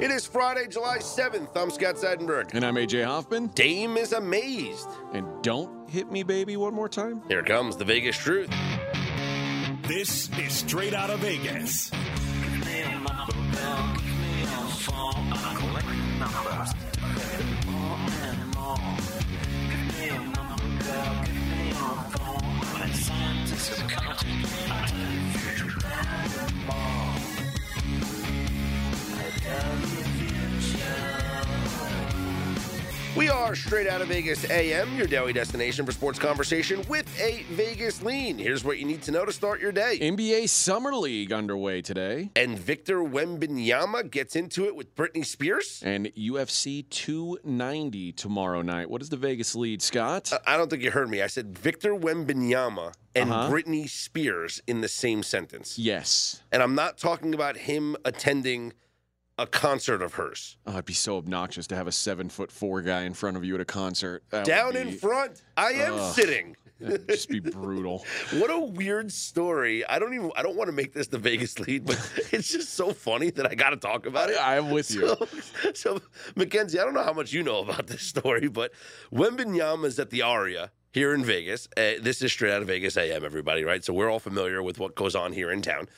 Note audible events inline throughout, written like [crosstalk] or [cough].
It is Friday, July 7th. I'm Scott Seidenberg. And I'm AJ Hoffman. Dame is amazed. And don't hit me, baby, one more time. Here comes the Vegas truth. This is straight out of Vegas. We are straight out of Vegas AM, your daily destination for sports conversation with a Vegas lean. Here's what you need to know to start your day. NBA Summer League underway today. And Victor Wembanyama gets into it with Britney Spears. And UFC 290 tomorrow night. What is the Vegas lead, Scott? Uh, I don't think you heard me. I said Victor Wembanyama and Uh-huh. Britney Spears in the same sentence. yes. And I'm not talking about him attending a concert of hers. Oh, it'd be so obnoxious to have a seven foot four guy in front of you at a concert. That Down be- in front, I am Ugh. sitting. [laughs] That'd just be brutal. [laughs] What a weird story. I don't even I don't want to make this the Vegas lead, but [laughs] it's just so funny that I got to talk about it. I, am with you. So, so, Mackenzie, I don't know how much you know about this story, but Wembanyama is at the Aria here in Vegas. Uh, this is straight out of Vegas AM, everybody, right? So we're all familiar with what goes on here in town.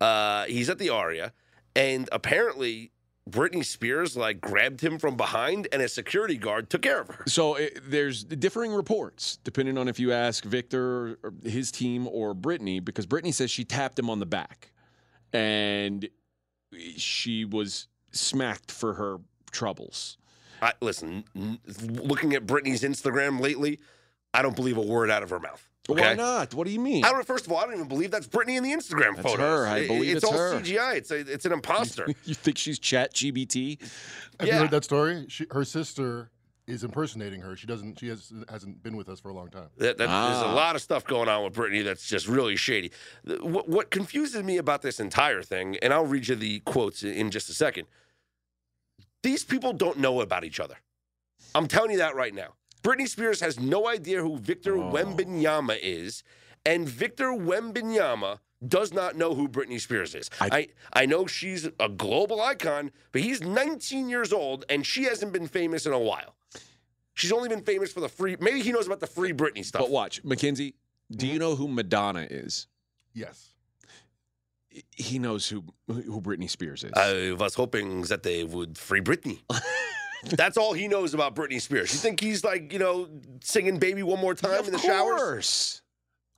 Uh, he's at the Aria, and apparently Britney Spears like grabbed him from behind, and a security guard took care of her. So it, there's differing reports depending on if you ask Victor, or his team, or Britney, because Britney says she tapped him on the back, and she was smacked for her troubles. I, listen, n- looking at Britney's Instagram lately, I don't believe a word out of her mouth. Why not? What do you mean? I don't. First of all, I don't even believe that's Britney in the Instagram That's photos. her. I believe it's, it's all her. CGI. It's a, it's an imposter. [laughs] you think she's Chat GPT? Have Yeah. you heard that story? She, her sister is impersonating her. She doesn't. She has, hasn't been with us for a long time. That, that, There's Ah. a lot of stuff going on with Britney that's just really shady. What, what confuses me about this entire thing, and I'll read you the quotes in- in just a second. These people don't know about each other. I'm telling you that right now. Britney Spears has no idea who Victor Oh. Wembanyama is, and Victor Wembanyama does not know who Britney Spears is. I, I- I know she's a global icon, but he's 19 years old, and she hasn't been famous in a while. She's only been famous for the free. Maybe he knows about the free Britney stuff. But watch, Mackenzie. Do you mm-hmm. know who Madonna is? Yes. He knows who who Britney Spears is. I was hoping that they would free Britney. [laughs] That's all he knows about Britney Spears. You think he's like, you know, singing "Baby One More Time" of in the showers? course.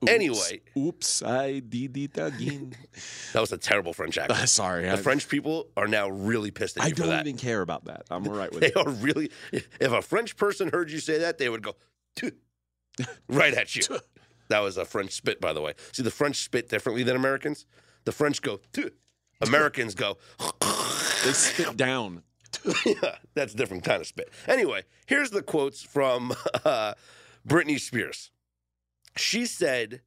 Anyway. oops, I did it again. [laughs] That was a terrible French accent. [laughs] Sorry, The I, French people are now really pissed at I you for don't even care about that. I'm all right with [laughs] They it. are really. If a French person heard you say that, they would go right at you. That was a French spit, by the way. See, the French spit differently than Americans. The French go. Americans go. They spit down. [laughs] yeah, that's a different kind of spit. Anyway, here's the quotes from [laughs] uh, Britney Spears. She said,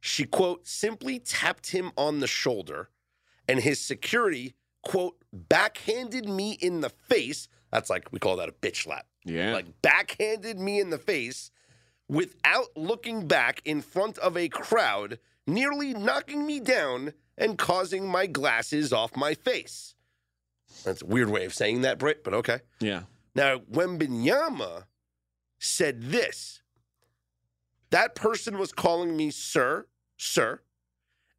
she, quote, simply tapped him on the shoulder, and his security, quote, backhanded me in the face. That's like, we call that a bitch slap. Yeah. Like, backhanded me in the face without looking back in front of a crowd, nearly knocking me down and causing my glasses off my face. That's a weird way of saying that, Britt, but okay. yeah. Now, Wembanyama said this that person was calling me sir, sir,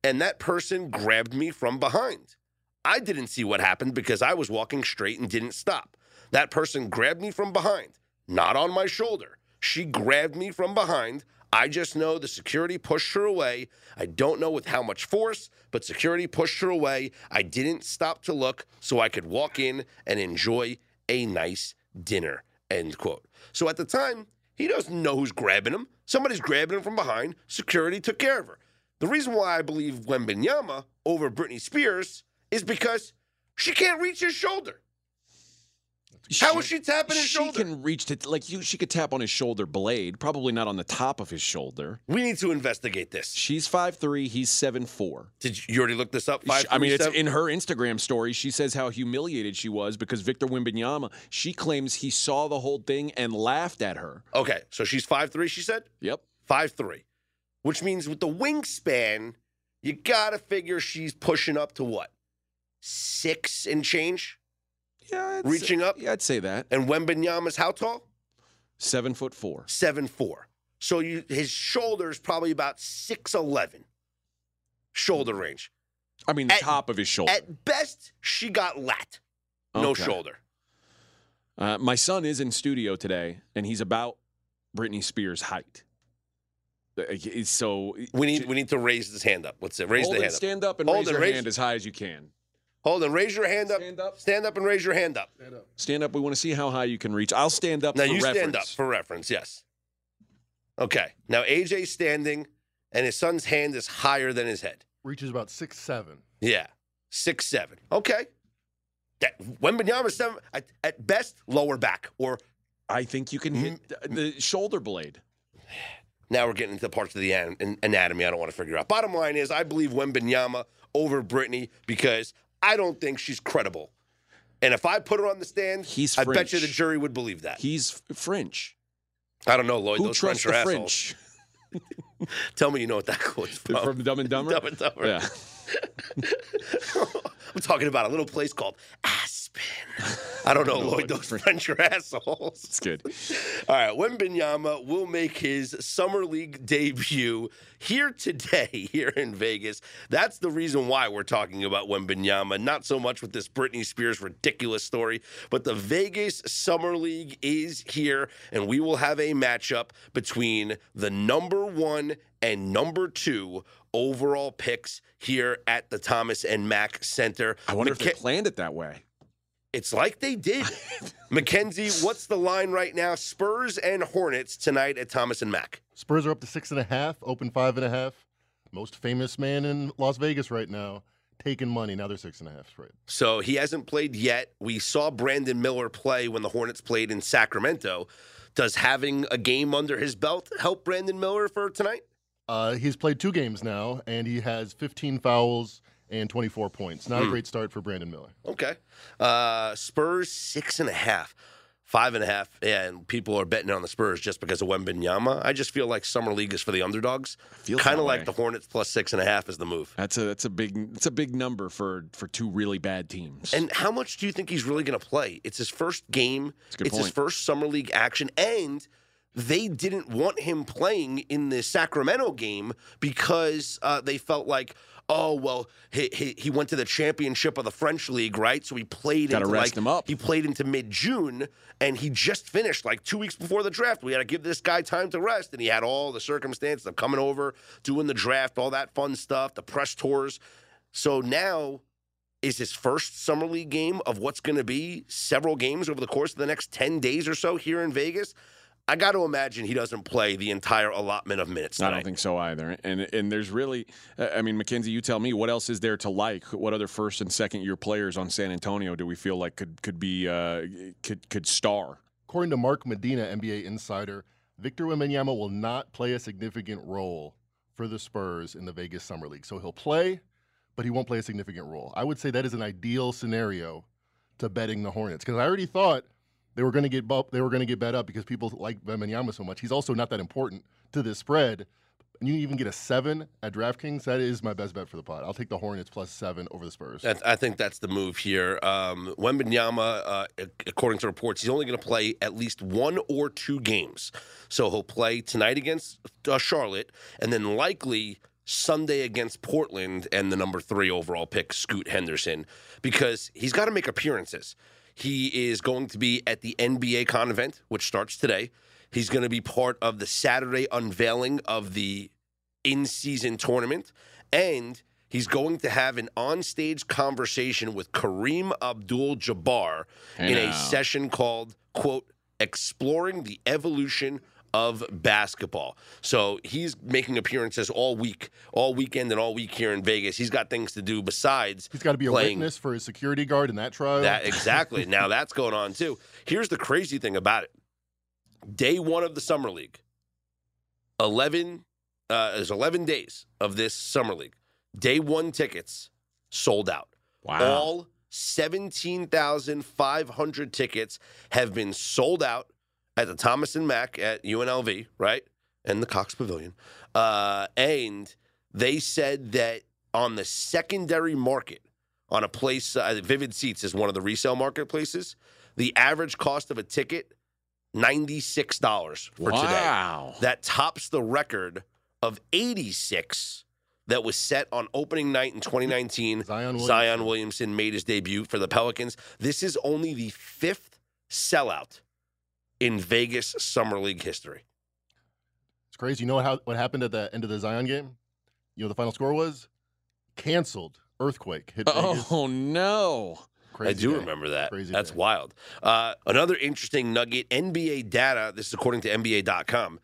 and that person grabbed me from behind. I didn't see what happened because I was walking straight and didn't stop. That person grabbed me from behind, not on my shoulder. She grabbed me from behind. I just know the security pushed her away. I don't know with how much force, but security pushed her away. I didn't stop to look so I could walk in and enjoy a nice dinner. End quote. So at the time, he doesn't know who's grabbing him. Somebody's grabbing him from behind. Security took care of her. The reason why I believe Wembanyama over Britney Spears is because she can't reach his shoulder. How is she tapping his she shoulder? She can reach to like you. She could tap on his shoulder blade, probably not on the top of his shoulder. We need to investigate this. She's five three. He's seven four. Did you, you already look this up? Five. I mean, it's seven? in her Instagram story. She says how humiliated she was because Victor Wembanyama. She claims he saw the whole thing and laughed at her. Okay, so she's five three. She said Yep. five three, which means with the wingspan, you gotta figure she's pushing up to what six and change. Yeah, Reaching say, up? Yeah, I'd say that. And Wembanyama's how tall? Seven foot four. Seven four. So you his shoulder's probably about six eleven. Shoulder range. I mean, the At- top of his shoulder. At best, she got lat. No Okay. shoulder. Uh, my son is in studio today, and he's about Britney Spears' height. Uh, So We need we need to raise his hand up. What's it? Raise the hand up. stand up and Hold raise your raise- hand as high as you can. Hold on. Raise your hand up. Stand up. Stand up and raise your hand up. Stand up. We want to see how high you can reach. I'll stand up Now for you reference. stand up for reference. Yes. Okay. Now AJ's standing, and his son's hand is higher than his head. Reaches about six seven. Yeah, six seven. Okay. That Wembanyama seven at, at best lower back or I think you can hit th- the shoulder blade. Now we're getting into the parts of the an- an- anatomy I don't want to figure out. Bottom line is, I believe Wembanyama over Britney because I don't think she's credible. And if I put her on the stand, He's I bet you the jury would believe that. He's f- French. I don't know, Lloyd. Who those trusts French the are assholes. French? [laughs] Tell me you know what that quote's from. From Dumb and Dumber? [laughs] Dumb and Dumber. Yeah. [laughs] I'm talking about a little place called Aspen. I don't know, [laughs] oh, No, Lloyd. Those French. French [laughs] are assholes. It's good. All right, Wembanyama will make his summer league debut here today, [laughs] here in Vegas. That's the reason why we're talking about Wembanyama, not so much with this Britney Spears ridiculous story, but the Vegas Summer League is here, and we will have a matchup between the number one and number two overall picks here at the Thomas and Mack Center. I wonder if they planned it that way. it's like they did. [laughs] Mackenzie, what's the line right now? Spurs and Hornets tonight at Thomas and Mack. Spurs are up to six and a half, open five and a half. Most famous man in Las Vegas right now, taking money. Now they're six and a half straight. So he hasn't played yet. We saw Brandon Miller play when the Hornets played in Sacramento. Does having a game under his belt help Brandon Miller for tonight? Uh, he's played two games now, and he has 15 fouls and 24 points. Not a great start for Brandon Miller. Okay. Uh, Spurs six and a half, five and a half, yeah, and people are betting on the Spurs just because of Wembanyama. I just feel like summer league is for the underdogs. Kind of like the Hornets plus six and a half is the move. That's a that's a big it's a big number for for two really bad teams. And how much do you think he's really going to play? It's his first game. a good it's his first summer league action, and they didn't want him playing in the Sacramento game because uh, they felt like, oh well, he, he he went to the championship of the French league, right? So he played Gotta into rest like him up. he played into mid June, and he just finished like two weeks before the draft. We had to give this guy time to rest, and he had all the circumstances of coming over, doing the draft, all that fun stuff, the press tours. So now is his first summer league game of what's going to be several games over the course of the next 10 days or so here in Vegas. I got to imagine he doesn't play the entire allotment of minutes I don't think so either. And and there's really, uh, I mean, Mackenzie, you tell me what else is there to like? What other first and second year players on San Antonio do we feel like could could be uh, could could star? According to Mark Medina, NBA insider, Victor Wembanyama will not play a significant role for the Spurs in the Vegas Summer League. So he'll play, but he won't play a significant role. I would say that is an ideal scenario to betting the Hornets because I already thought they were going to get bu- they were going to get bet up because people like Wembanyama so much. He's also not that important to this spread. And you even get a seven at DraftKings. That is my best bet for the pot. I'll take the Hornets plus seven over the Spurs. That, I think that's the move here. Um, Wembanyama, uh, according to reports, he's only going to play at least one or two games. So he'll play tonight against uh, Charlotte, and then likely Sunday against Portland and the number three overall pick, Scoot Henderson, because he's got to make appearances. He is going to be at the NBA Con event, which starts today. He's going to be part of the Saturday unveiling of the in season tournament. And he's going to have an on-stage conversation with Kareem Abdul Jabbar in a session called, quote, Exploring the Evolution of Basketball. So he's making appearances all week, all weekend, and all week here in Vegas. He's got things to do besides He's got to be a playing witness for his security guard in that trial. that [laughs] exactly. now that's going on too. Here's the crazy thing about it. Day one of the summer league. Eleven. Uh, there's eleven days of this summer league. Day one tickets sold out. Wow. All seventeen thousand five hundred tickets have been sold out at the Thomas and Mack at UNLV, right, and the Cox Pavilion. Uh, and they said that on the secondary market, on a place, uh, Vivid Seats is one of the resale marketplaces. The average cost of a ticket, $96 for today. wow. That tops the record of 86 that was set on opening night in 2019. [laughs] Zion Williamson. Zion Williamson made his debut for the Pelicans. This is only the fifth sellout in Vegas Summer League history. It's crazy. You know what, how, what happened at the end of the Zion game? You know the final score was? Canceled. Earthquake hit [laughs] Vegas. Oh no. Crazy I do day. remember that. Crazy That's day. wild. Uh, another interesting nugget NBA data, this is according to NBA.com,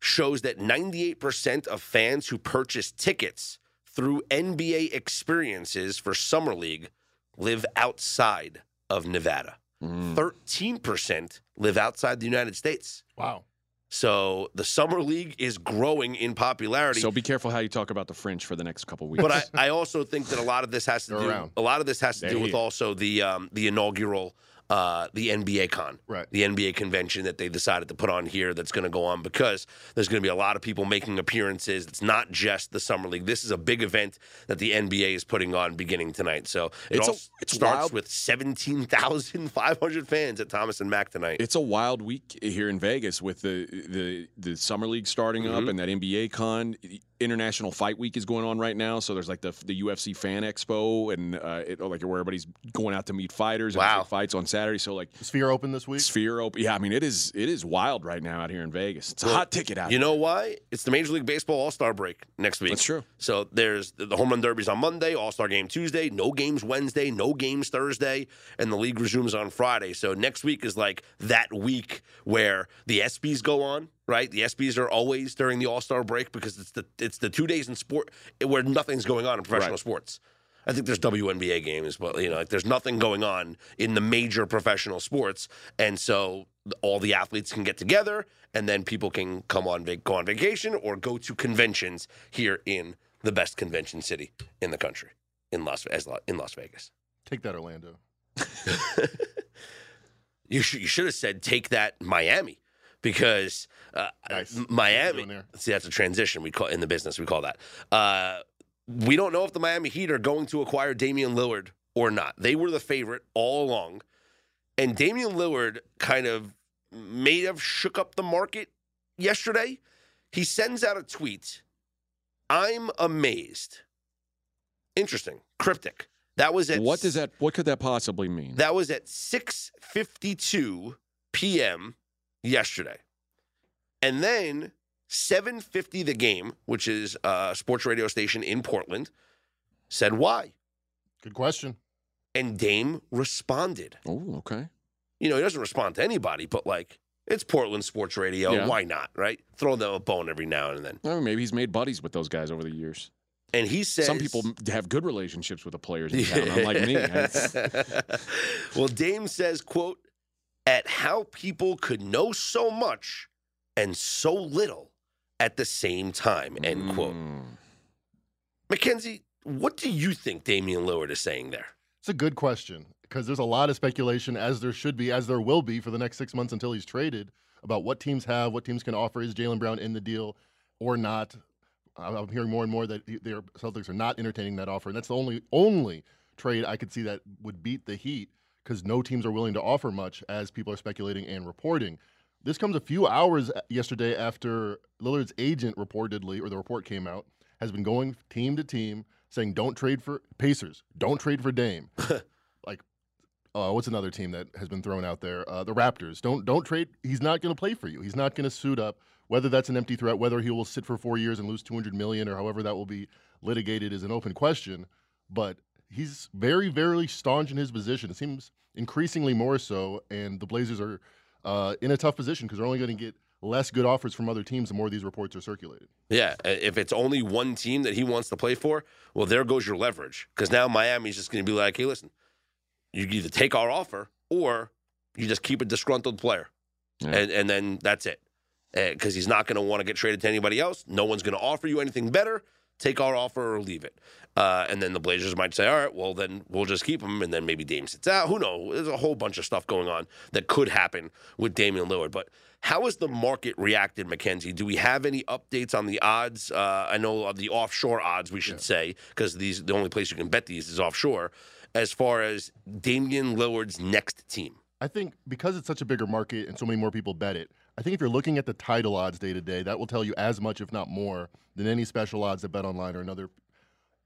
shows that 98% of fans who purchase tickets through NBA experiences for Summer League live outside of Nevada. Mm. 13% live outside the United States. Wow. So the Summer League is growing in popularity. So be careful how you talk about the French for the next couple weeks. but I, [laughs] I also think that a lot of this has to They're do around. a lot of this has to They're do with here. also the um, the inaugural uh, the NBA con, Right. the NBA convention that they decided to put on here that's going to go on because there's going to be a lot of people making appearances. It's not just the summer league. This is a big event that the NBA is putting on beginning tonight. So it It's a- all it's starts wild. with 17,500 fans at Thomas and Mack tonight. It's a wild week here in Vegas with the the the summer league starting up Mhm. and that NBA con. International Fight Week is going on right now, so there's like the the UFC Fan Expo and uh, it, like where everybody's going out to meet fighters and Wow. fights on Saturday. So like Sphere open this week. Sphere Open, yeah, I mean it is it is wild right now out here in Vegas. It's a hot ticket out. You there. know why? It's the Major League Baseball All Star break next week. That's true. So there's the the home run derbies on Monday, All Star game Tuesday, no games Wednesday, no games Thursday, and the league resumes on Friday. So next week is like that week where the ESPYS go on, right? The ESPYS are always during the All Star break because it's the it's the two days in sport where nothing's going on in professional Right. sports. I think there's WNBA games, but you know, like there's nothing going on in the major professional sports, and so all the athletes can get together, and then people can come on vac- go on vacation or go to conventions here in the best convention city in the country, in Las as in Las Vegas. Take that, Orlando. [laughs] You should you should have said take that Miami because uh, Nice. Miami. See, that's a transition we call in the business. We call that. Uh, we don't know if the Miami Heat are going to acquire Damian Lillard or not. They were the favorite all along, and Damian Lillard kind of may have shook up the market yesterday. He sends out a tweet. I'm amazed. Interesting, cryptic. That was at What does that? What could that possibly mean? that was at 6:52 p.m. yesterday. And then 7:50 the game, which is a sports radio station in Portland, said why? Good question. And Dame responded. oh, okay. You know, he doesn't respond to anybody, but like it's Portland sports radio, Yeah. why not, right? Throw them a bone every now and then. Well, maybe he's made buddies with those guys over the years. And he says Some people have good relationships with the players in [laughs] town, unlike me. [laughs] Well, Dame says, quote, at how people could know so much and so little at the same time, end quote. Mm. Mackenzie, what do you think Damian Lillard is saying there? It's a good question because there's a lot of speculation, as there should be, as there will be for the next six months until he's traded, about what teams have, what teams can offer. Is Jaylen Brown in the deal or not? I- I'm hearing more and more that the Celtics are not entertaining that offer, and that's the only only trade I could see that would beat the Heat because no teams are willing to offer much, as people are speculating and reporting. This comes a few hours yesterday after Lillard's agent reportedly, or the report came out, has been going team to team saying, "Don't trade for Pacers, don't trade for Dame." [laughs] like, uh, what's another team that has been thrown out there? Uh, the Raptors. Don't don't trade. He's not going to play for you. He's not going to suit up. Whether that's an empty threat, whether he will sit for four years and lose 200 million, or however that will be litigated, is an open question. But he's very, very staunch in his position. It seems increasingly more so, and the Blazers are uh, in a tough position because they're only going to get less good offers from other teams the more these reports are circulated. Yeah, if it's only one team that he wants to play for, well, there goes your leverage. Because now Miami's just going to be like, hey, listen, you either take our offer or you just keep a disgruntled player. Yeah. And, and then that's it. Because he's not going to want to get traded to anybody else. No one's going to offer you anything better. Take our offer or leave it. Uh, and then the Blazers might say, all right, well, then we'll just keep him. And then maybe Dame sits out. Who knows? There's a whole bunch of stuff going on that could happen with Damian Lillard. But how has the market reacted, Mackenzie? Do we have any updates on the odds? Uh, I know of the offshore odds, we should say, because these the only place you can bet these is offshore. as far as Damian Lillard's next team? I think because it's such a bigger market and so many more people bet it, I think if you're looking at the title odds day to day, that will tell you as much, if not more, than any special odds that Bet Online or another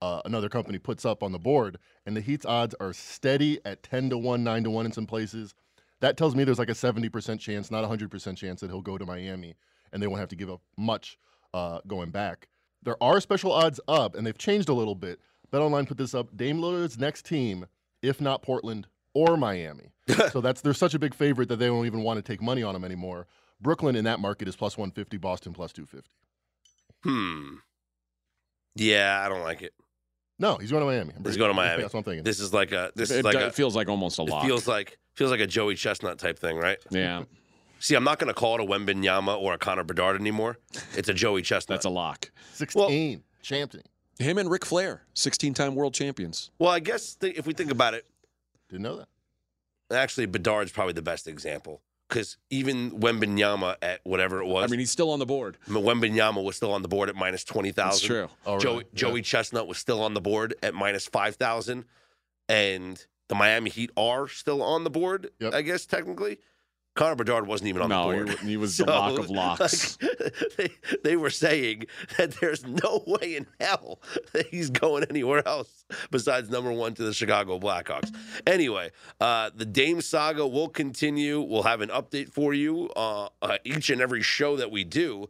uh, another company puts up on the board. And the Heat's odds are steady at 10 to 1, 9 to 1 in some places. That tells me there's like a 70% chance, not a 100% chance that he'll go to Miami and they won't have to give up much uh, going back. There are special odds up, and they've changed a little bit. Bet Online put this up. Dame Lillard's next team, if not Portland or Miami. [laughs] so that's they're such a big favorite that they don't even want to take money on him anymore. Brooklyn in that market is plus 150, Boston plus 250. Hmm. Yeah, I don't like it. No, he's going to Miami. He's going to Miami. That's what I'm thinking. This is like a this it, is like do- a feels like almost a it lot. feels like feels like a Joey Chestnut type thing, right? yeah, See, I'm not going to call it a Wembanyama or a Connor Bedard anymore. It's a Joey Chestnut. that's a lock. 16, champion. Him and Ric Flair, 16-time world champions. well, I guess th- if we think about it, Didn't know that. actually Bedard's probably the best example because even Wembanyama at whatever it was, I mean, he's still on the board. Wembanyama was still on the board at minus 20,000. That's true. Oh, Joey, really? Joey Chestnut was still on the board at minus 5,000. And the Miami Heat are still on the board, Yep. I guess, technically. Connor Bedard wasn't even on No, the board. wa- he was [laughs] the lock of locks. like, [laughs] they, they were saying that there's no way in hell that he's going anywhere else besides number one to the Chicago Blackhawks. Anyway, uh, the Dame saga will continue. We'll have an update for you uh, uh, each and every show that we do.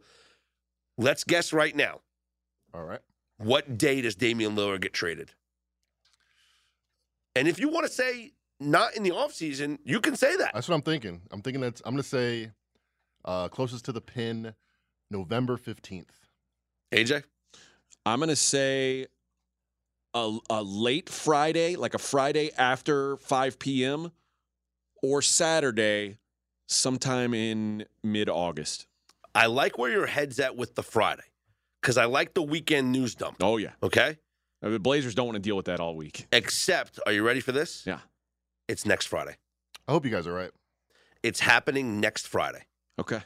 Let's guess right now. All right. What day does Damian Lillard get traded? And if you want to say not in the offseason, you can say that. That's what I'm thinking. I'm thinking that's, I'm going to say uh, closest to the pin, November 15th. AJ? I'm going to say a, a late Friday, like a Friday after 5 p.m., or Saturday, sometime in mid August. I like where your head's at with the Friday because I like the weekend news dump. Oh, yeah. Okay? Uh, The Blazers don't want to deal with that all week. Except, are you ready for this? Yeah. It's next Friday. I hope you guys are right. It's happening next Friday Okay.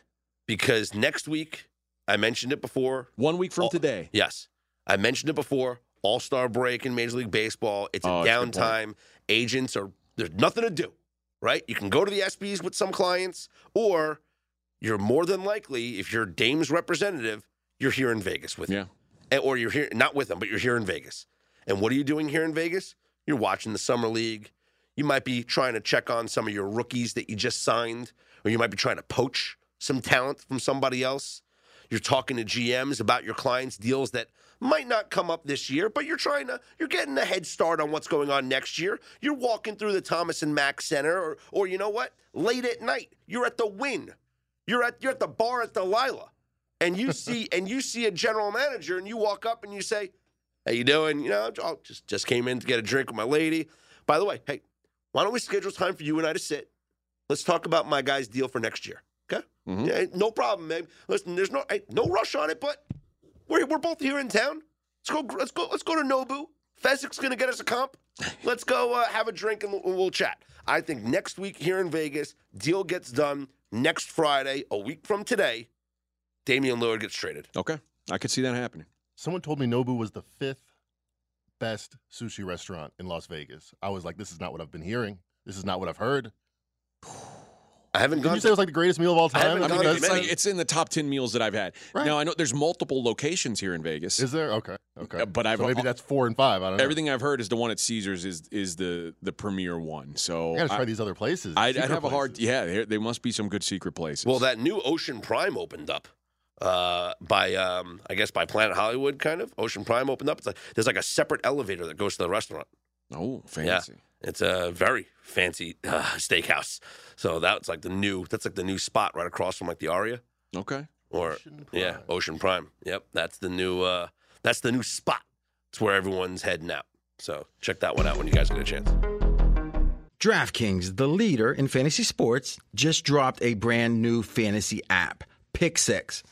because next week, I mentioned it before. One week from Oh, today. Yes. I mentioned it before. All Star break in Major League Baseball. It's a Oh, that's a good point. downtime. Agents are, there's nothing to do, right? You can go to the ESPYS with some clients, or you're more than likely, if you're Dame's representative, you're here in Vegas with Yeah. him. And- eh, Or you're here, not with him, but you're here in Vegas. And what are you doing here in Vegas? You're watching the Summer League. You might be trying to check on some of your rookies that you just signed, or you might be trying to poach some talent from somebody else. You're talking to GMs about your clients' deals that might not come up this year, but you're trying to, you're getting a head start on what's going on next year. You're walking through the Thomas and Mack Center, or, or you know what? Late at night, you're at the Wynn. You're at, you're at the bar at Delilah, and you [laughs] see, and you see a general manager, and you walk up and you say, "How you doing? You know, I just just came in to get a drink with my lady. By the way, hey, why don't we schedule time for you and I to sit? Let's talk about my guy's deal for next year. Okay? Mhm. Yeah, no problem, man. Listen, there's no no rush on it, but we're we're both here in town. Let's go. Let's go. Let's go to Nobu. Fezzik's gonna get us a comp. [laughs] Let's go uh, have a drink and we'll, we'll chat. I think next week here in Vegas, deal gets done. Next Friday, a week from today, Damian Lillard gets traded. Okay. I could see that happening. Someone told me Nobu was the fifth best sushi restaurant in Las Vegas. I was like, this is not what I've been hearing. This is not what I've heard. I haven't Did gone. you say it was like the greatest meal of all time? I gone mean, to it's, like, it's in the top 10 meals that I've had. Right. Now, I know there's multiple locations here in Vegas. Is there? Okay. Okay. Uh, but I've- so maybe that's four and five. I don't know. Everything I've heard is the one at Caesars is is the the premier one. So I gotta try I, these other places. I'd, I'd secret have a hard. Yeah, there, there must be some good secret places. Well, that new Ocean Prime opened up uh, by, um, I guess, by Planet Hollywood, kind of. Ocean Prime opened up. It's like, there's like a separate elevator that goes to the restaurant. oh, fancy. It's a very fancy uh, steakhouse. So that's like the new. That's like the new spot right across from like the Aria Okay. or Ocean yeah, Ocean Prime. Yep, that's the new. Uh, that's the new spot. It's where everyone's heading out. So check that one out when you guys get a chance. DraftKings, the leader in fantasy sports, just dropped a brand new fantasy app, Pick Six.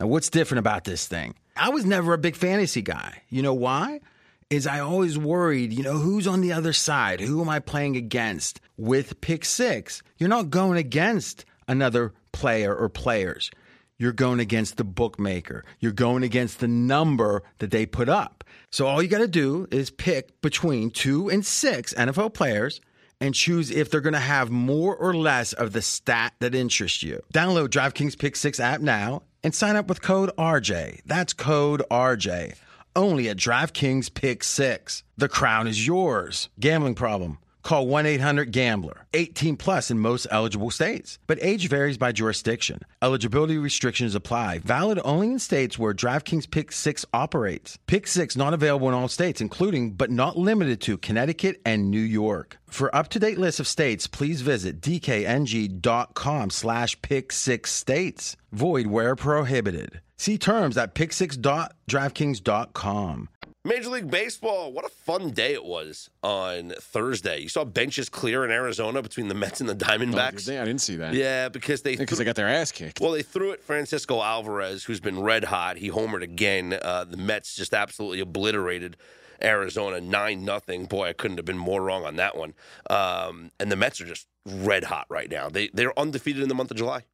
Now, what's different about this thing? I was never a big fantasy guy. You know why? Is I always worried, you know, who's on the other side? Who am I playing against? With Pick Six, you're not going against another player or players. you're going against the bookmaker. You're going against the number that they put up. So all you got to do is pick between two and six NFL players and choose if they're going to have more or less of the stat that interests you. Download DraftKings Pick 6 app now and sign up with code RJ. That's code RJ. Only at DraftKings Pick 6. The crown is yours. Gambling problem? Call 1 800 Gambler. 18 plus in most eligible states, but age varies by jurisdiction. Eligibility restrictions apply. Valid only in states where DraftKings Pick 6 operates. Pick 6 not available in all states, including but not limited to Connecticut and New York. For up-to-date list of states, please visit dkng.com slash pick 6 states. Void where prohibited. See terms at pick6.draftkings.com. Major League Baseball, what a fun day it was on Thursday. You saw benches clear in Arizona between the Mets and the Diamondbacks. Oh, I didn't see that. Yeah, because they Because they got their ass kicked. well, they threw it Francisco Alvarez, who's been red hot. He homered again. Uh, the Mets just absolutely obliterated Arizona nine nothing. Boy, I couldn't have been more wrong on that one. Um, and the Mets are just red hot right now. They they're undefeated in the month of July.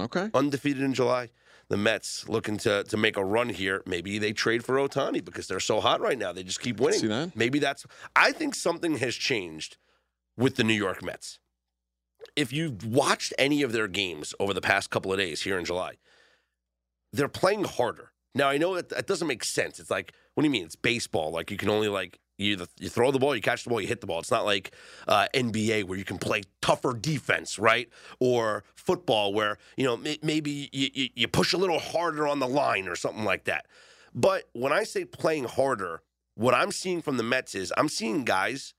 okay. Undefeated in July. The Mets looking to to make a run here. Maybe they trade for Ohtani because they're so hot right now. They just keep winning. That? Maybe that's. I think something has changed with the New York Mets. If you've watched any of their games over the past couple of days here in July, they're playing harder. Now I know that that doesn't make sense. It's like, what do you mean? It's baseball. Like you can only like you either you throw the ball, you catch the ball, you hit the ball. It's not like uh, NBA where you can play tougher defense, right? Or football where you know may- maybe you, you, you push a little harder on the line or something like that. But when I say playing harder, what I'm seeing from the Mets is I'm seeing guys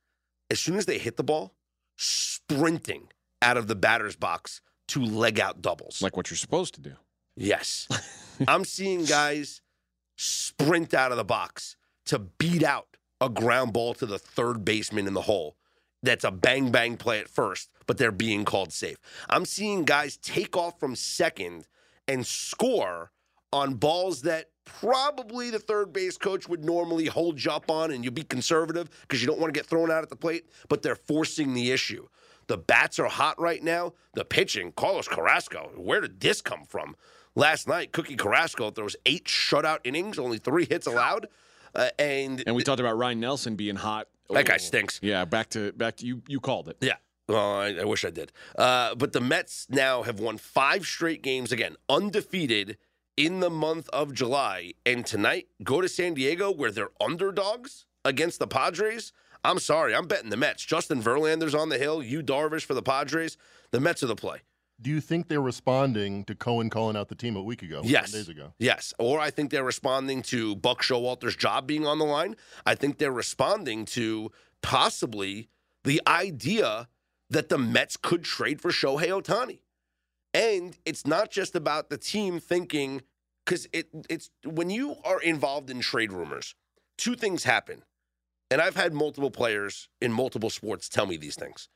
as soon as they hit the ball, sprinting out of the batter's box to leg out doubles. Like what you're supposed to do. Yes. [laughs] I'm seeing guys sprint out of the box to beat out a ground ball to the third baseman in the hole. That's a bang bang play at first, but they're being called safe. I'm seeing guys take off from second and score on balls that probably the third base coach would normally hold you up on and you'd be conservative because you don't want to get thrown out at the plate, but they're forcing the issue. The bats are hot right now. The pitching, Carlos Carrasco, where did this come from? Last night, Cookie Carrasco throws eight shutout innings, only three hits allowed. Uh, and And we talked about Ryne Nelson being hot. That guy Oh. stinks. Yeah, back to back to you. You called it. Yeah. Well, I, I wish I did. Uh, but the Mets now have won five straight games again, undefeated in the month of July. And tonight, go to San Diego where they're underdogs against the Padres. I'm sorry, I'm betting the Mets. Justin Verlander's on the hill. You Darvish for the Padres. The Mets are the play. Do you think they're responding to Cohen calling out the team a week ago? Yes. days ago. Yes. Or I think they're responding to Buck Showalter's job being on the line. I think they're responding to possibly the idea that the Mets could trade for Shohei Ohtani. And it's not just about the team thinking, because it, it's when you are involved in trade rumors, two things happen. And I've had multiple players in multiple sports tell me these things.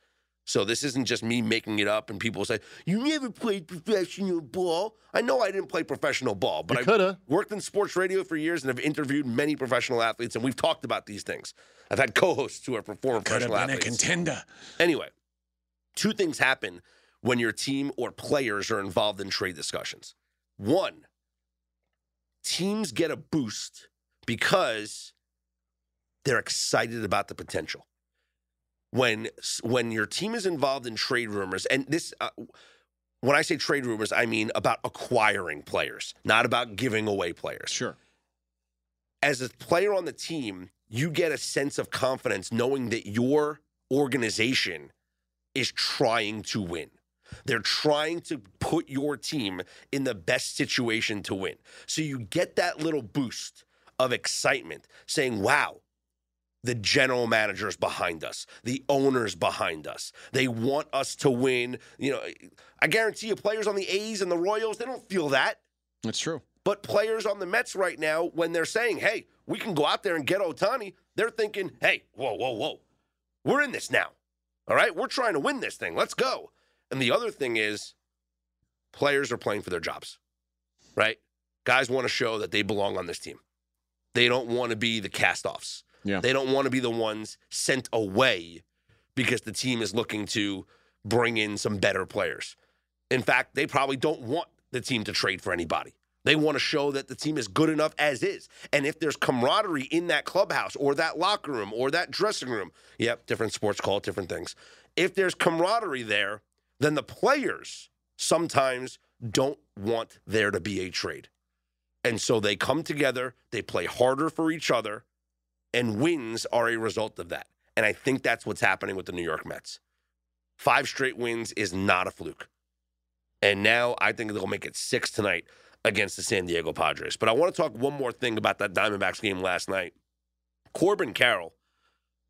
So this isn't just me making it up and people say, You never played professional ball. I know I didn't play professional ball, but I worked in sports radio for years and have interviewed many professional athletes, and we've talked about these things. I've had co-hosts who are former Could have professional been a contender. Anyway, two things happen when your team or players are involved in trade discussions. One, teams get a boost because they're excited about the potential. When when your team is involved in trade rumors, and this, uh, when I say trade rumors, I mean about acquiring players, not about giving away players Sure. as a player on the team, you get a sense of confidence knowing that your organization is trying to win. They're trying to put your team in the best situation to win. So you get that little boost of excitement saying, wow, the general manager's behind us, the owner's behind us. They want us to win. You know, I guarantee you, players on the A's and the Royals, they don't feel that. That's true. But players on the Mets right now, when they're saying, hey, we can go out there and get Ohtani, they're thinking, hey, whoa, whoa, whoa. We're in this now. All right. We're trying to win this thing. Let's go. And the other thing is, players are playing for their jobs, right? Guys want to show that they belong on this team. They don't want to be the cast offs. Yeah. They don't want to be the ones sent away because the team is looking to bring in some better players. In fact, they probably don't want the team to trade for anybody. They want to show that the team is good enough as is. And if there's camaraderie in that clubhouse or that locker room or that dressing room, yep, different sports call it different things. If there's camaraderie there, then the players sometimes don't want there to be a trade. And so they come together, they play harder for each other, and wins are a result of that. And I think that's what's happening with the New York Mets. Five straight wins is not a fluke. And now I think they'll make it six tonight against the San Diego Padres. But I want to talk one more thing about that Diamondbacks game last night. Corbin Carroll,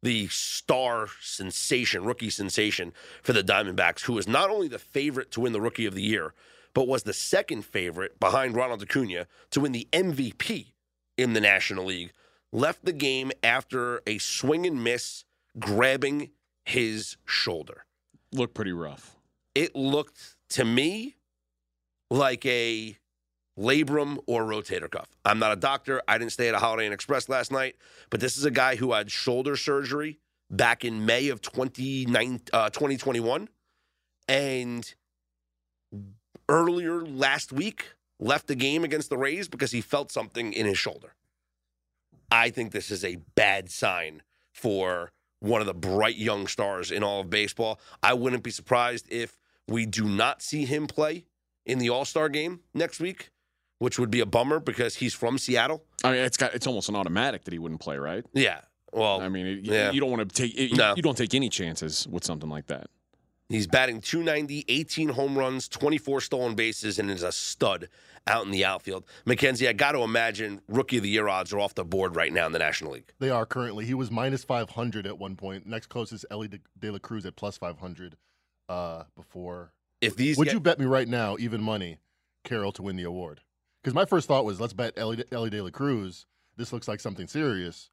the star sensation, rookie sensation for the Diamondbacks, who was not only the favorite to win the Rookie of the Year, but was the second favorite behind Ronald Acuna to win the MVP in the National League, left the game after a swing and miss grabbing his shoulder. Looked pretty rough. It looked to me like a labrum or rotator cuff. I'm not a doctor. I didn't stay at a Holiday Inn Express last night, but this is a guy who had shoulder surgery back in May of 29, uh, 2021. And earlier last week, left the game against the Rays because he felt something in his shoulder. I think this is a bad sign for one of the bright young stars in all of baseball. I wouldn't be surprised if we do not see him play in the All Star game next week, which would be a bummer because he's from Seattle. I mean, it's got it's almost an automatic that he wouldn't play, right? Yeah. Well, I mean, it, yeah. you don't want to take it, No. you don't take any chances with something like that. He's batting 290, 18 home runs, 24 stolen bases, and is a stud out in the outfield. Mackenzie, I got to imagine rookie of the year odds are off the board right now in the National League. They are currently. He was minus 500 at one point. Next closest, Ellie De, De La Cruz at plus 500 uh, before. If these Would get- you bet me right now, even money, Carroll to win the award? Because my first thought was, let's bet Ellie, Ellie De La Cruz. This looks like something serious.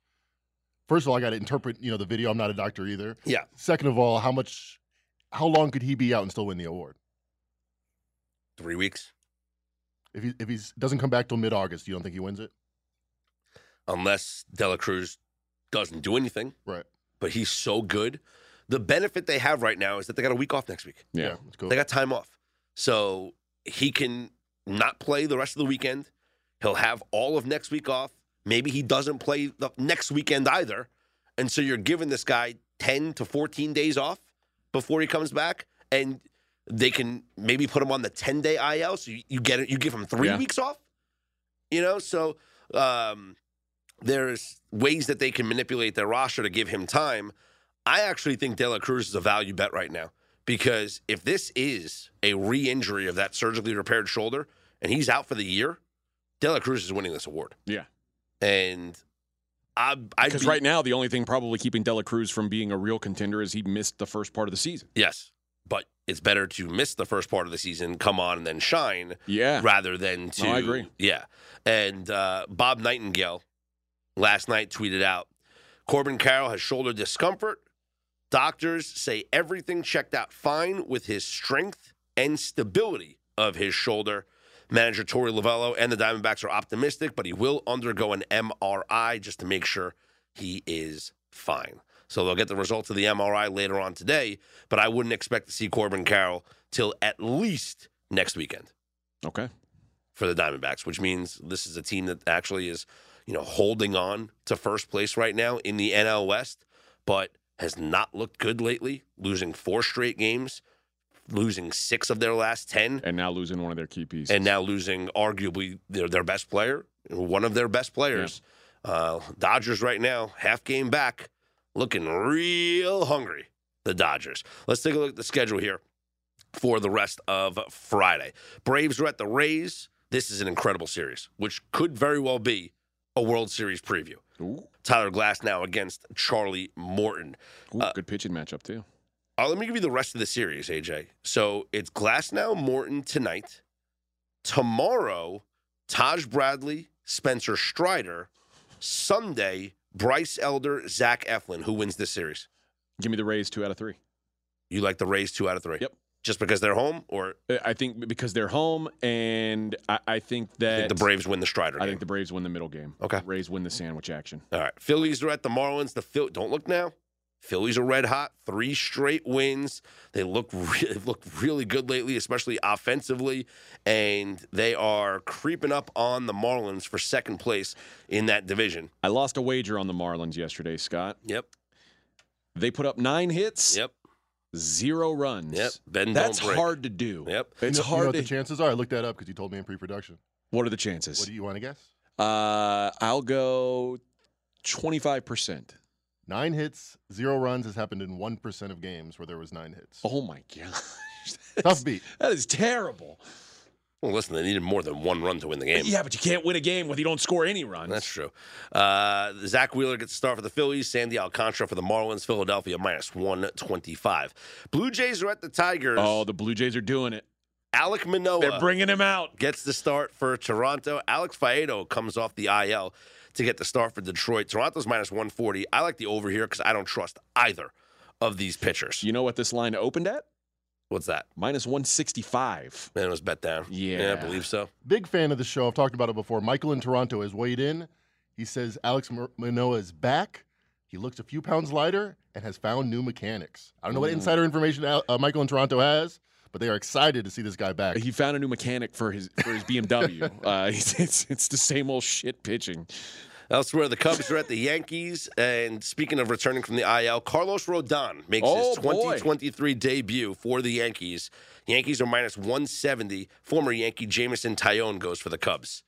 First of all, I got to interpret, you know, the video. I'm not a doctor either. yeah, Second of all, how much, how long could he be out and still win the award? three weeks, If he if he's doesn't come back till mid August, you don't think he wins it? unless De La Cruz doesn't do anything, Right. but he's so good. The benefit they have right now is that they got a week off next week. Yeah. let's go. They got time off. So he can not play the rest of the weekend. He'll have all of next week off. Maybe he doesn't play the next weekend either. And so you're giving this guy 10 to 14 days off before he comes back. And they can maybe put him on the 10 day IL. So you, you get it, you give him three Yeah. weeks off. You know, so um, there's ways that they can manipulate their roster to give him time. I actually think De La Cruz is a value bet right now because if this is a re-injury of that surgically repaired shoulder and he's out for the year, De La Cruz is winning this award. Yeah. And I, I Because right now, the only thing probably keeping De La Cruz from being a real contender is he missed the first part of the season. yes, but it's better to miss the first part of the season, come on, and then shine Yeah. rather than to. No, I agree. Yeah, and uh, Bob Nightingale last night tweeted out: Corbin Carroll has shoulder discomfort. Doctors say everything checked out fine with his strength and stability of his shoulder. Manager Torey Lovullo and the Diamondbacks are optimistic, but he will undergo an MRI just to make sure he is fine. So they'll get the results of the MRI later on today, but I wouldn't expect to see Corbin Carroll till at least next weekend Okay. for the Diamondbacks, which means this is a team that actually is, you know, holding on to first place right now in the NL West, but has not looked good lately, losing four straight games, losing six of their last 10, And now losing one of their key pieces. and now losing arguably their, their best player, one of their best players. Uh, Dodgers right now, half game back, looking real hungry. The Dodgers. Let's take a look at the schedule here for the rest of Friday. Braves are at the Rays. This is an incredible series, which could very well be a World Series preview. Ooh, Tyler Glasnow against Charlie Morton. ooh, Uh, good pitching matchup, too. Uh, let me give you the rest of the series, AJ. So it's Glasnow, Morton tonight. Tomorrow, Taj Bradley, Spencer Strider. Sunday, Bryce Elder, Zach Eflin. Who wins this series? Give me the Rays two out of three. You like the Rays two out of three? Yep. Just because they're home, or Uh, I think because they're home, and I, I think that think the Braves win the Strider I game? think the Braves win the middle game. Okay. Rays win the sandwich action. All right. Phillies are at the Marlins. The Phil- don't look now. Phillies are red hot, three straight wins. They look [laughs] really, look really good lately, especially offensively, and they are creeping up on the Marlins for second place in that division. I lost a wager on the Marlins yesterday, Scott. Yep, They put up nine hits, yep, zero runs. yep. Bend That's don't break. hard to do. Yep. It's you know, you know hard what to. the chances are. I looked that up because you told me in pre-production. what are the chances? What do you want to guess? uh, I'll go twenty-five percent. Nine hits, zero runs has happened in one percent of games where there was nine hits. Oh my gosh, [laughs] Tough beat. that is terrible. Well, listen, they needed more than one run to win the game. Yeah, but you can't win a game when you don't score any runs. That's true. Uh, Zack Wheeler gets the start for the Phillies. Sandy Alcantara for the Marlins. Philadelphia minus 125. Blue Jays are at the Tigers. oh, the Blue Jays are doing it. Alek Manoah They're bringing him out. gets the start for Toronto. Alex Faedo comes off the IL to get the start for Detroit. Toronto's minus 140. I like the over here because I don't trust either of these pitchers. You know what this line opened at? What's that? Minus one sixty-five. Man, it was bet down. Yeah. I believe so. Big fan of the show. I've talked about it before. Michael in Toronto has weighed in. He says Alex Mar- Manoah is back. He looks a few pounds lighter and has found new mechanics. I don't know what insider information Al- uh, Michael in Toronto has, but they are excited to see this guy back. He found a new mechanic for his for his BMW. [laughs] uh, it's, it's it's the same old shit pitching. Elsewhere, the Cubs are at the Yankees. And speaking of returning from the IL, Carlos Rodon makes Oh, his boy. 2023 debut for the Yankees. Yankees are minus 170. Former Yankee Jameson Taillon goes for the Cubs.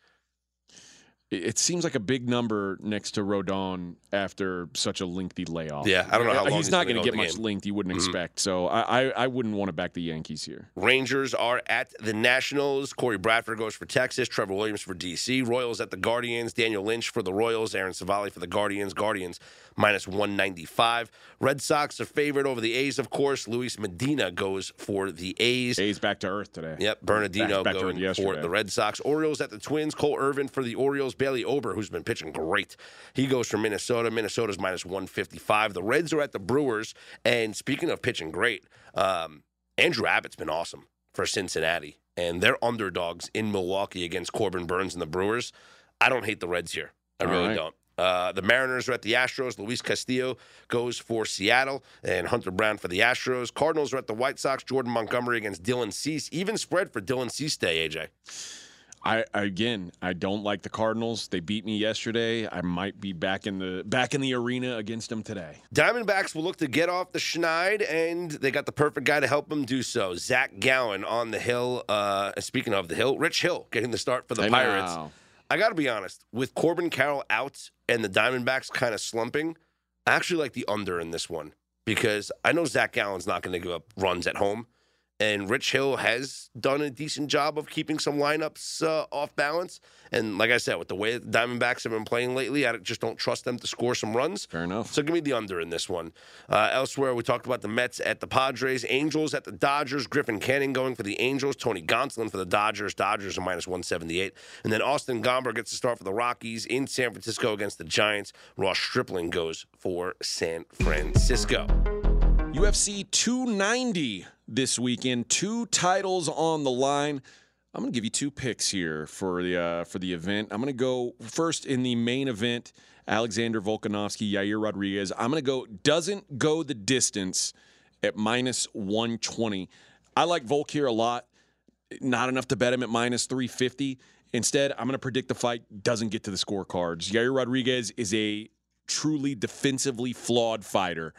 It, seems like a big number next to Rodon after such a lengthy layoff. Yeah, I don't know how long he's he's not going to get much length you wouldn't Mhm. expect. So I, I I wouldn't want to back the Yankees here. Rangers are at the Nationals. Cody Bradford goes for Texas. Trevor Williams for DC. Royals at the Guardians. Daniel Lynch for the Royals. Aaron Civale for the Guardians. Guardians minus 195. Red Sox are favored over the A's, of course. Luis Medina goes for the A's. A's back to earth today. Yep, Bernardino Back- back going for the Red Sox. Orioles at the Twins. Cole Irvin for the Orioles. Bailey Ober, who's been pitching great. He goes for Minnesota. Minnesota's minus 155. The Reds are at the Brewers. And speaking of pitching great, um, Andrew Abbott's been awesome for Cincinnati. And they're underdogs in Milwaukee against Corbin Burnes and the Brewers. I don't hate the Reds here. I All really right. don't. Uh, the Mariners are at the Astros. Luis Castillo goes for Seattle, and Hunter Brown for the Astros. Cardinals are at the White Sox. Jordan Montgomery against Dylan Cease. Even spread for Dylan Cease day, AJ. I again, I don't like the Cardinals. They beat me yesterday. I might be back in the back in the arena against them today. Diamondbacks will look to get off the schneid, and they got the perfect guy to help them do so. Zac Gallen on the hill. Uh, speaking of the hill, Rich Hill getting the start for the I Pirates. know. I got to be honest, with Corbin Carroll out and the Diamondbacks kind of slumping, I actually like the under in this one because I know Zac Gallen's not going to give up runs at home. And Rich Hill has done a decent job of keeping some lineups uh, off balance. And like I said, with the way the Diamondbacks have been playing lately, I just don't trust them to score some runs. Fair enough. So give me the under in this one. Uh, elsewhere, we talked about the Mets at the Padres, Angels at the Dodgers, Griffin Canning going for the Angels, Tony Gonsolin for the Dodgers. Dodgers are minus 178. And then Austin Gomber gets to start for the Rockies in San Francisco against the Giants. Ross Stripling goes for San Francisco. UFC 290 this weekend. Two titles on the line. I'm going to give you two picks here for the uh, for the event. I'm going to go first in the main event. Alexander Volkanovski, Yair Rodriguez. I'm going to go doesn't go the distance at minus 120. I like Volk here a lot. Not enough to bet him at minus 350. Instead, I'm going to predict the fight doesn't get to the scorecards. Yair Rodriguez is a truly defensively flawed fighter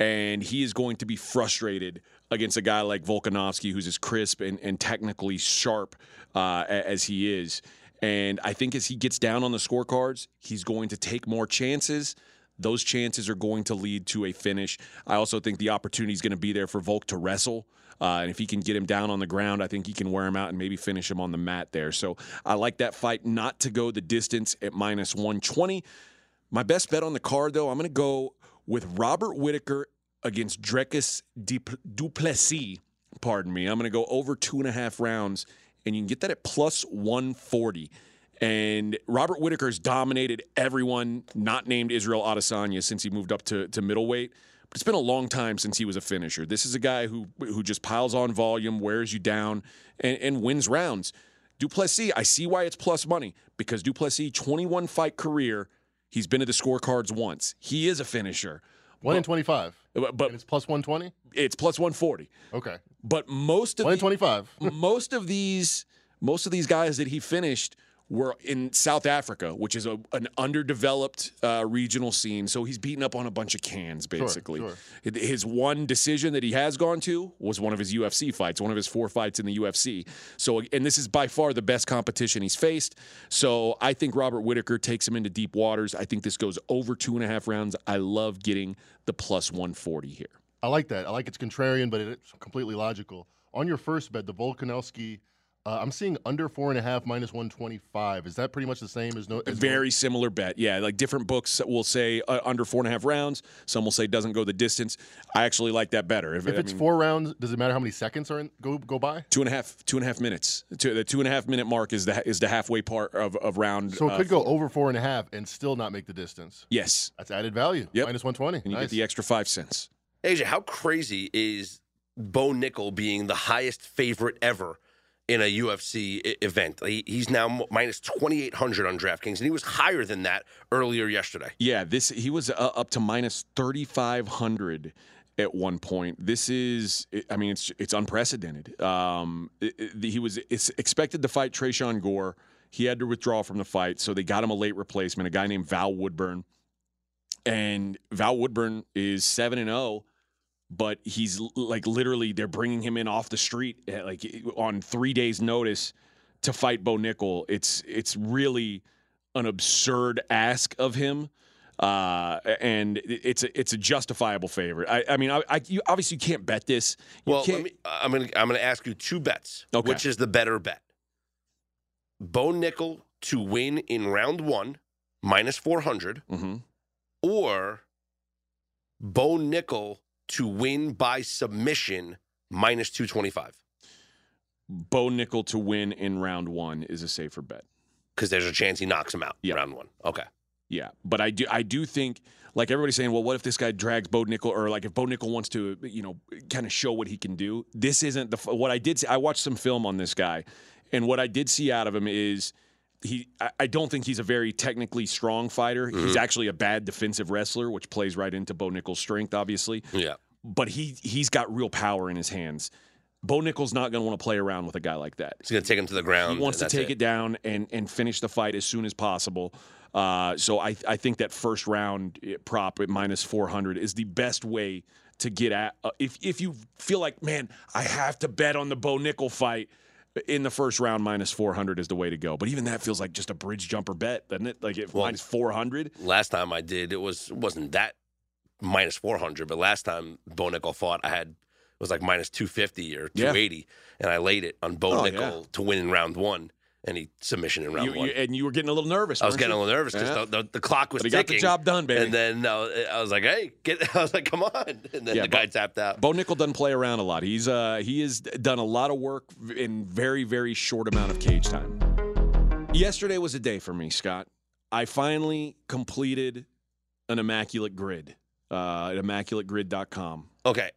and he is going to be frustrated against a guy like Volkanovski, who's as crisp and, and technically sharp uh, as he is. And I think as he gets down on the scorecards, he's going to take more chances. Those chances are going to lead to a finish. I also think the opportunity is going to be there for Volk to wrestle. Uh, and if he can get him down on the ground, I think he can wear him out and maybe finish him on the mat there. So I like that fight not to go the distance at minus 120. My best bet on the card, though, I'm going to go with Robert Whitaker against Drekis Duplessis. Pardon me. I'm going to go over two and a half rounds, and you can get that at plus 140. And Robert Whitaker's dominated everyone not named Israel Adesanya since he moved up to, to middleweight. But it's been a long time since he was a finisher. This is a guy who who just piles on volume, wears you down, and, and wins rounds. Du Plessis, I see why it's plus money because Du Plessis, 21 fight career, he's been to the scorecards once. He is a finisher. One in 25. but, but And it's plus 120? it's plus 140. Okay. But most of One in the- 25. [laughs] most of these most of these guys that he finished were in South Africa, which is a, an underdeveloped uh, regional scene. So he's beaten up on a bunch of cans, basically. sure. His one decision that he has gone to was one of his UFC fights, one of his four fights in the UFC. So, and this is by far the best competition he's faced. So I think Robert Whitaker takes him into deep waters. I think this goes over two and a half rounds. I love getting the plus 140 here. I like that. I like it's contrarian, but it's completely logical. On your first bet, the Volkanovski, uh, I'm seeing under four and a half minus 125. Is that pretty much the same as no? As Very similar bet. Yeah, like different books will say uh, under four and a half rounds. Some will say doesn't go the distance. I actually like that better. If I it's mean, four rounds, does it matter how many seconds are in, go go by? two and a half, two and a half minutes. Two, the two and a half minute mark is the is the halfway part of, of round. So it uh, could go over four and a half and still not make the distance. Yes, That's added value. Yep. Minus 120. and you nice. get the extra five cents. AJ, how crazy is Bo Nickal being the highest favorite ever in a UFC event? He, he's now minus 2,800 on DraftKings, and he was higher than that earlier yesterday. Yeah, this he was uh, up to minus thirty five hundred at one point. This is, I mean, it's it's unprecedented. Um, it- it- he was it's expected to fight Tresean Gore. He had to withdraw from the fight, so they got him a late replacement, a guy named Val Woodburn. And Val Woodburn is seven and zero, but he's like literally they're bringing him in off the street eh, like on three days' notice to fight Bo Nickal. It's it's really an absurd ask of him. Uh, and it's a, it's a justifiable favorite. I, I mean, I, I you, obviously you can't bet this. You Well, me, I'm going to I'm gonna ask you two bets. Okay. Which is the better bet? Bo Nickal to win in round one, minus 400, Mhm. or Bo Nickal to win by submission, minus 225. Bo Nickal to win in round one is a safer bet. Because there's a chance he knocks him out Yeah. round one. Okay. Yeah, but I do I do think like everybody's saying, well, what if this guy drags Bo Nickal or like if Bo Nickal wants to, you know, kind of show what he can do? This isn't the what I did. See, I watched some film on this guy, and what I did see out of him is he. I, don't think he's a very technically strong fighter. He's actually a bad defensive wrestler, which plays right into Bo Nickal's strength, obviously. Yeah. But he he's got real power in his hands. Bo Nickal's not going to want to play around with a guy like that. He's going to take him to the ground. He wants to take it. down and and finish the fight as soon as possible. Uh, so I I think that first round eh, prop at minus four hundred is the best way to get at. Uh, if if you feel like man, I have to bet on the Bo Nickal fight in the first round, minus four hundred is the way to go. But even that feels like just a bridge jumper bet, doesn't it? Like it Well- minus four hundred. last time I did, it was it wasn't that minus four hundred, but last time Bo Nickal fought, I had it was like minus two fifty or 280, Yeah. and I laid it on Bo Oh, Nickel yeah. to win in round one, he submission in round You, one. you, and you were getting a little nervous. I was getting a little nervous because Yeah. the, the, the clock was But he got the job done, baby. And then uh, I was like, "Hey, get!" [laughs] I was like, "Come on!" [laughs] And then Yeah, the guy tapped out. Bo Nickal doesn't play around a lot. He's uh he has done a lot of work in very very short amount of cage time. Yesterday was a day for me, Scott. I finally completed an immaculate grid. Uh, at immaculategrid.com. Okay,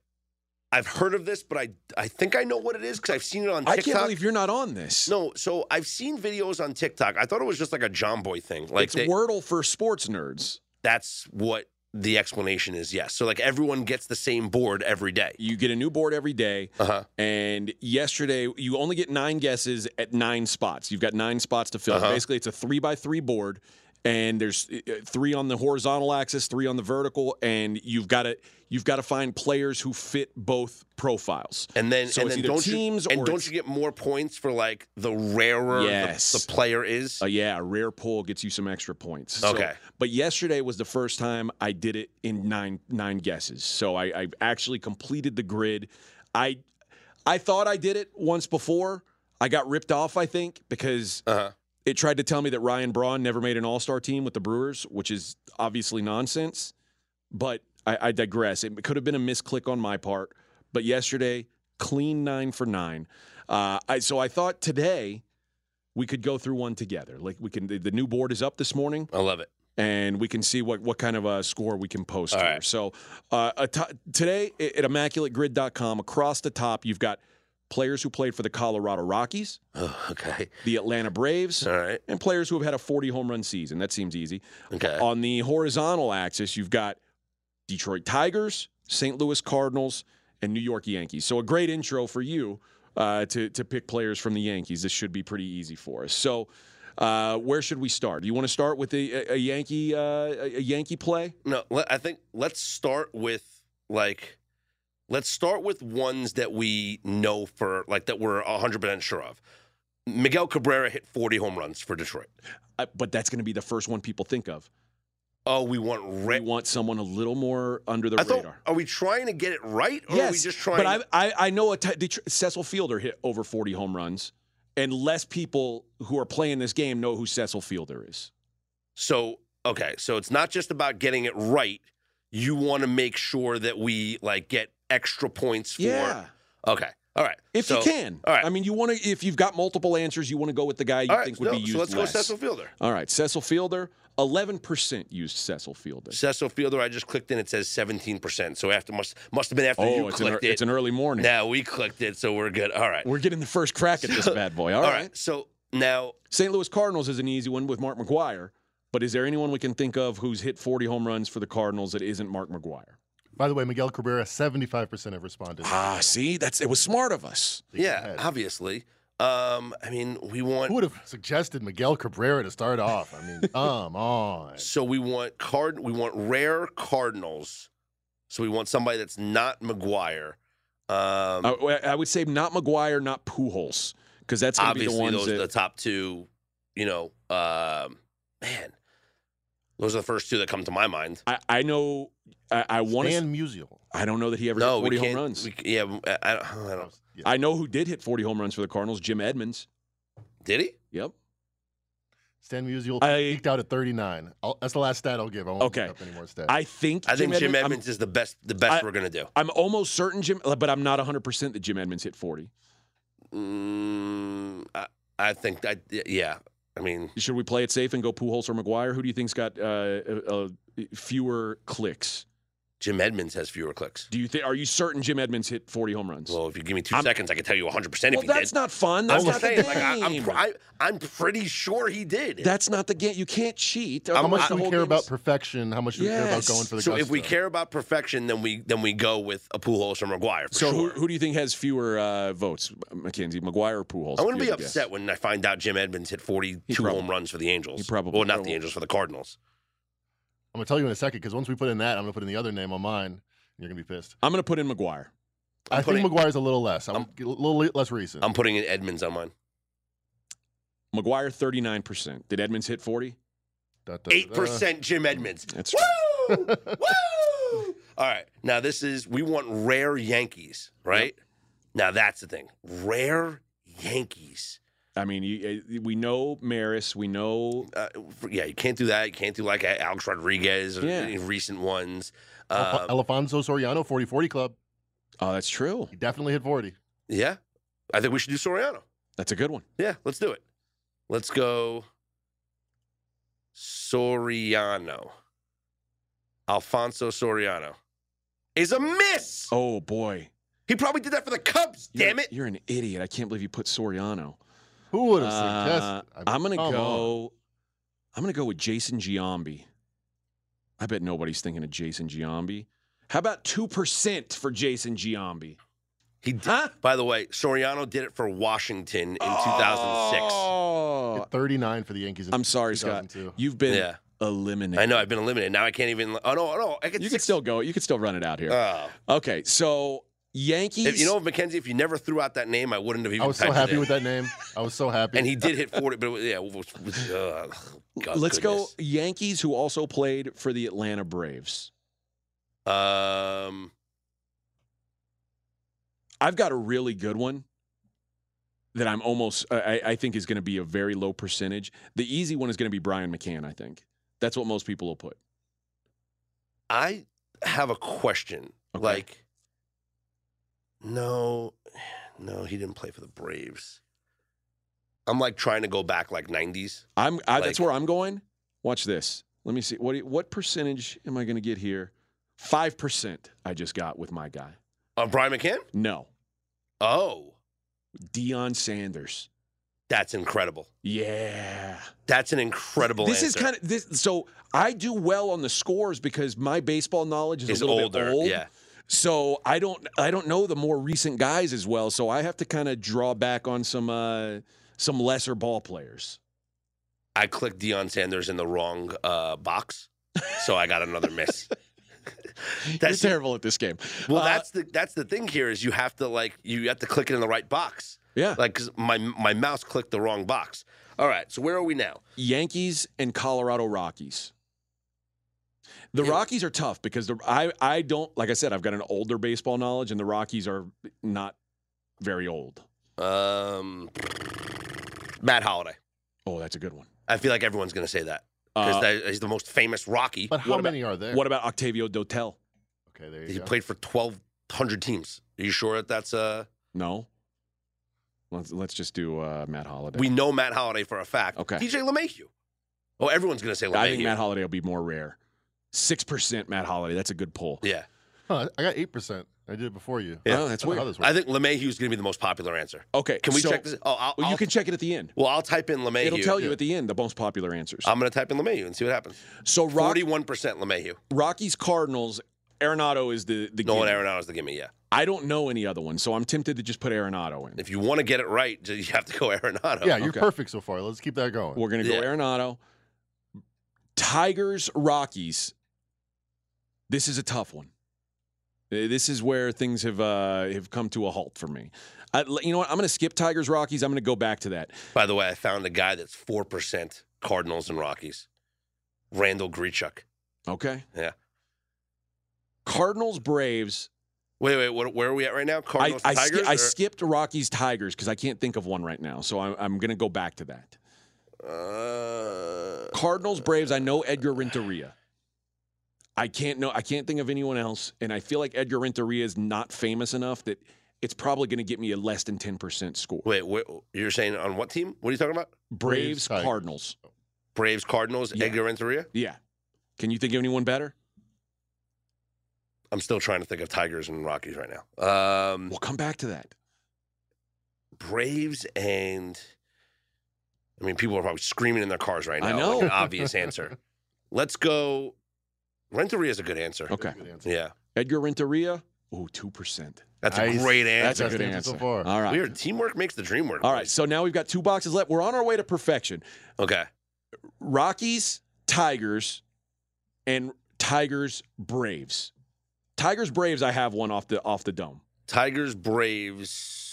I've heard of this, but I I think I know what it is because I've seen it on TikTok. I can't believe you're not on this. no, so I've seen videos on TikTok. I thought it was just like a John Boy thing. Like it's they- Wordle for sports nerds. that's what the explanation is. Yes. So like everyone gets the same board every day. You get a new board every day. Uh huh. And yesterday, you only get nine guesses at nine spots. You've got nine spots to fill. Uh-huh. Basically, it's a three by three board, and there's uh, three on the horizontal axis, three on the vertical, and you've got to you've got to find players who fit both profiles. And then So and then don't teams you and or don't you get more points for like the rarer the- Yes. the, player is? Uh, yeah, a rare pull gets you some extra points. So- Okay. but yesterday was the first time I did it in nine nine guesses. So I, I actually completed the grid. I I thought I did it once before. I got ripped off, I think, because Uh huh. It tried to tell me that Ryan Braun never made an All Star team with the Brewers, which is obviously nonsense. But I, I digress. It could have been a misclick on my part. But yesterday, clean nine for nine. Uh, I, so I thought today we could go through one together. Like we can. The, the new board is up this morning, I love it. and we can see what what kind of a score we can post All here. right. So uh, a today at immaculategrid.com, across the top, you've got players who played for the Colorado Rockies, Oh, okay. the Atlanta Braves, All right. and players who have had a 40 home run season. That seems easy. Okay. On the horizontal axis, you've got Detroit Tigers, St. Louis Cardinals, and New York Yankees. So a great intro for you uh, to to pick players from the Yankees. This should be pretty easy for us. So. Uh, where should we start? Do you want to start with a, a, Yankee uh, a Yankee play? No, I think let's start with like let's start with ones that we know for like that we're 100% sure of. Miguel Cabrera hit 40 home runs for Detroit. Uh, but that's going to be the first one people think of. Oh, we want We want someone a little more under the I thought radar. are we trying to get it right or yes, are we just trying but I, I I know a t- Cecil Fielder hit over 40 home runs, and less people who are playing this game know who Cecil Fielder is. So, okay, so it's not just about getting it right. You want to make sure that we like get extra points for Yeah. Okay. All right. If So- you can. All right. I mean, you want to if you've got multiple answers, you want to go with the guy you right. think would no, be used so let's less. go Cecil Fielder. All right, Cecil Fielder, 11% used Cecil Fielder. Cecil Fielder, I just clicked in. It says 17%. So after must must have been after Oh, you it's an, clicked ear- it. it's an early morning. now we clicked it, so we're good. All right. We're getting the first crack at this bad boy. All All right. right. So now St. Louis Cardinals is an easy one with Mark McGwire. But is there anyone we can think of who's hit 40 home runs for the Cardinals that isn't Mark McGwire? By the way, Miguel Cabrera, 75% have responded. Ah, see, that's it was smart of us. Think yeah, ahead. obviously. Um, I mean, we want Who would have suggested Miguel Cabrera to start off? I mean, [laughs] come on. So we want card. We want rare Cardinals. So we want somebody that's not McGwire. Um, I, I would say not McGwire, not Pujols, because that's going to be the obviously, ones those are the top two. You know, um, man, those are the first two that come to my mind. I, I know. I, I want to. Stan Musial. I don't know that he ever No, hit 40 we home can't. runs. We, yeah, I, I don't. I don't. Yeah. I know who did hit 40 home runs for the Cardinals. Jim Edmonds. Did he? Yep. Stan Musial I- peaked out at 39. I'll, that's the last stat I'll give. I won't Okay. look up any more stats. I think. I think Jim I'm- Edmonds is the best. The best I- we're gonna do. I'm almost certain Jim, but I'm not 100 percent that Jim Edmonds hit 40. Mm, I, I think that. Yeah. I mean, Should we play it safe and go Pujols or McGwire? Who do you think's got uh, uh, fewer clicks? Jim Edmonds has fewer clicks. Do you think? Are you certain Jim Edmonds hit 40 home runs? Well, if you give me 2 I'm- seconds, I can tell you 100 percent Well, if he that's did. not fun. I'm That's not saying, the like I, I'm, game. I, I'm pretty sure he did. that's not the game. You can't cheat. how Otherwise much do we care game about perfection? How much do we care about going for the so if we care about perfection, then we then we go with a Pujols or McGwire for So sure. who, who do you think has fewer uh, votes, Mackenzie, McGwire or Pujols? I if wouldn't be had to guess? upset when I find out Jim Edmonds hit 42 probably- home runs for the Angels. he probably well, not the. Angels for the Cardinals. I'm going to tell you in a second because once we put in that, I'm going to put in the other name on mine. And you're going to be pissed. I'm going to put in McGwire. I'm I putting- think McGwire's a little less. I'm, I'm- a little less recent. I'm putting in Edmonds on mine. McGwire 39%. Did Edmonds hit 40? Da, da, da, Eight percent Jim Edmonds. That's Woo! Woo! [laughs] All right. Now this is we want rare Yankees, right? Now that's the thing. Rare Yankees. I mean, you, uh, we know Maris. We know Uh, yeah, you can't do that. You can't do like Alex Rodriguez or Yeah. any recent ones. Alf- Um, Alfonso Soriano, 40 40 club. Oh, that's true. He definitely hit 40. yeah, I think we should do Soriano. That's a good one. Yeah, let's do it. Let's go Soriano. Alfonso Soriano is a miss. Oh boy, He probably did that for the Cubs. You're- Damn it! You're an idiot. I can't believe you put Soriano. Who would have Uh, suggested? I mean, I'm gonna come on. go. I'm gonna go with Jason Giambi. I bet nobody's thinking of Jason Giambi. How about two percent for Jason Giambi? He did, Huh? By the way, Soriano did it for Washington in 2006. Oh, Hit 39 for the Yankees. In I'm sorry, Scott. You've been Yeah. eliminated. I know I've been eliminated. Now I can't even. Oh no, no, I can. You can still go. You can still run it out here. Oh. okay, so Yankees. If, you know, Mackenzie, if you never threw out that name, I wouldn't have even. I was so typed it happy with that name. I was so happy. And he did hit 40, but it was, yeah. it was- was- uh, God, Let's goodness. go Yankees, who also played for the Atlanta Braves. Um, I've got a really good one that I'm almost I, I think is going to be a very low percentage. The easy one is going to be Brian McCann. I think that's what most people will put. I have a question. Okay. Like, no, [sighs] no, he didn't play for the Braves. I'm like trying to go back like 90s. I'm I, that's where I'm going. Watch this. Let me see what what percentage am I going to get here? Five percent. I just got with my guy. Uh, Brian McCann? No, Oh, Deion Sanders. That's incredible. Yeah. That's an incredible This is kind of this. So I do well on the scores because my baseball knowledge is, Is a little older, bit old. yeah. So I don't I don't know the more recent guys as well. So I have to kind of draw back on some uh, some lesser ball players. I clicked Deion Sanders in the wrong uh, box, so I got another miss. [laughs] That's You're terrible at this game. well. Uh, that's the that's the thing here is you have to like you have to click it in the right box. yeah. Like 'cause my my mouse clicked the wrong box. All right, so where are we now? Yankees and Colorado Rockies. The Yeah. Rockies are tough because the, I I don't like I said I've got an older baseball knowledge and the Rockies are not very old. Um, Matt Holliday. Oh, that's a good one. I feel like everyone's going to say that because Uh, he's the most famous Rocky. But how What about- many are there? what about Octavio Dotel? okay, there you He go. played for twelve hundred teams. Are you sure that that's uh? No. Let's let's just do uh, Matt Holliday. We know Matt Holliday for a fact. Okay. DJ LeMahieu. Oh, everyone's going to say LeMahieu. I think Matt Holiday will be more rare. Six percent Matt Holliday. That's a good pull. yeah, Huh, I got eight percent. I did it before you. Yeah. Oh, that's I don't weird. how this works. I think LeMahieu's going to be the most popular answer. Okay. Can we so- check this? Oh, I'll, Well, I'll- you can check it at the end. Well, I'll type in LeMahieu. It'll tell you yeah. at the end the most popular answers. I'm going to type in LeMahieu and see what happens. so Forty-one percent LeMahieu. Rockies Cardinals. Arenado is the the. Nolan gimme. is the gimme. Yeah. I don't know any other ones, so I'm tempted to just put Arenado in. If you want to get it right, you have to go Arenado. yeah, you're okay. perfect so far. Let's keep that going. We're gonna go Yeah. Arenado. Tigers Rockies. This is a tough one. This is where things have uh, have come to a halt for me. I, you know what? I'm going to skip Tigers Rockies. I'm going to go back to that. By the way, I found a guy that's four percent Cardinals and Rockies. Randall Grichuk. Okay. Yeah. Cardinals Braves. Wait, wait. What, where are we at right now? I Cardinals I, Tigers. ski- I skipped Rockies Tigers because I can't think of one right now. So I'm, I'm going to go back to that. Uh, Cardinals Braves. I know Edgar Renteria. I can't know. I can't think of anyone else, and I feel like Edgar Renteria is not famous enough that it's probably going to get me a less than ten percent score. wait, wait, you're saying on what team? What are you talking about? Braves, Braves, Cardinals. Braves, Cardinals, Yeah. Edgar Renteria. Yeah. Can you think of anyone better? I'm still trying to think of Tigers and Rockies right now. Um, We'll come back to that. Braves and I mean, people are probably screaming in their cars right now. I know. Like an obvious answer. [laughs] Let's go. Renteria is a good answer. Okay. Good answer. Yeah, Edgar Renteria. Oh, 2%. that's Nice. a great answer. That's answer. a good answer answer. so far. All right. Weird. Teamwork makes the dream work. All right. So now we've got two boxes left. We're on our way to perfection. Okay. Rockies, Tigers, and Tigers, Braves. Tigers, Braves. I have one off the off the dome. Tigers, Braves.